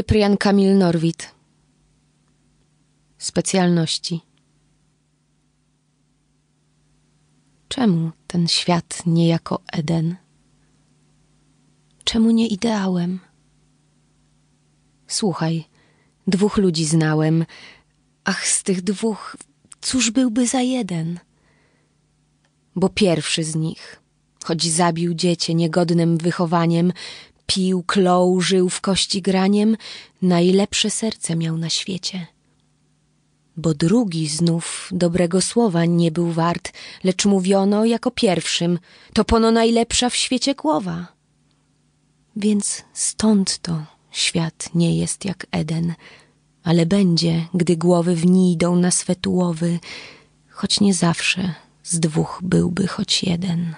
Cyprian Kamil Norwid. Specjalności. Czemu ten świat nie jako Eden? Czemu nie ideałem? Słuchaj, dwóch ludzi znałem. Ach, z tych dwóch, cóż byłby za jeden? Bo pierwszy z nich, choć zabił dziecię niegodnym wychowaniem, pił, klął, żył w kości graniem, najlepsze serce miał na świecie. Bo drugi znów dobrego słowa nie był wart, lecz mówiono jako pierwszym, to pono najlepsza w świecie głowa. Więc stąd to świat nie jest jak Eden, ale będzie, gdy głowy w ní idą na swe tułowy, choć nie zawsze z dwóch byłby choć jeden.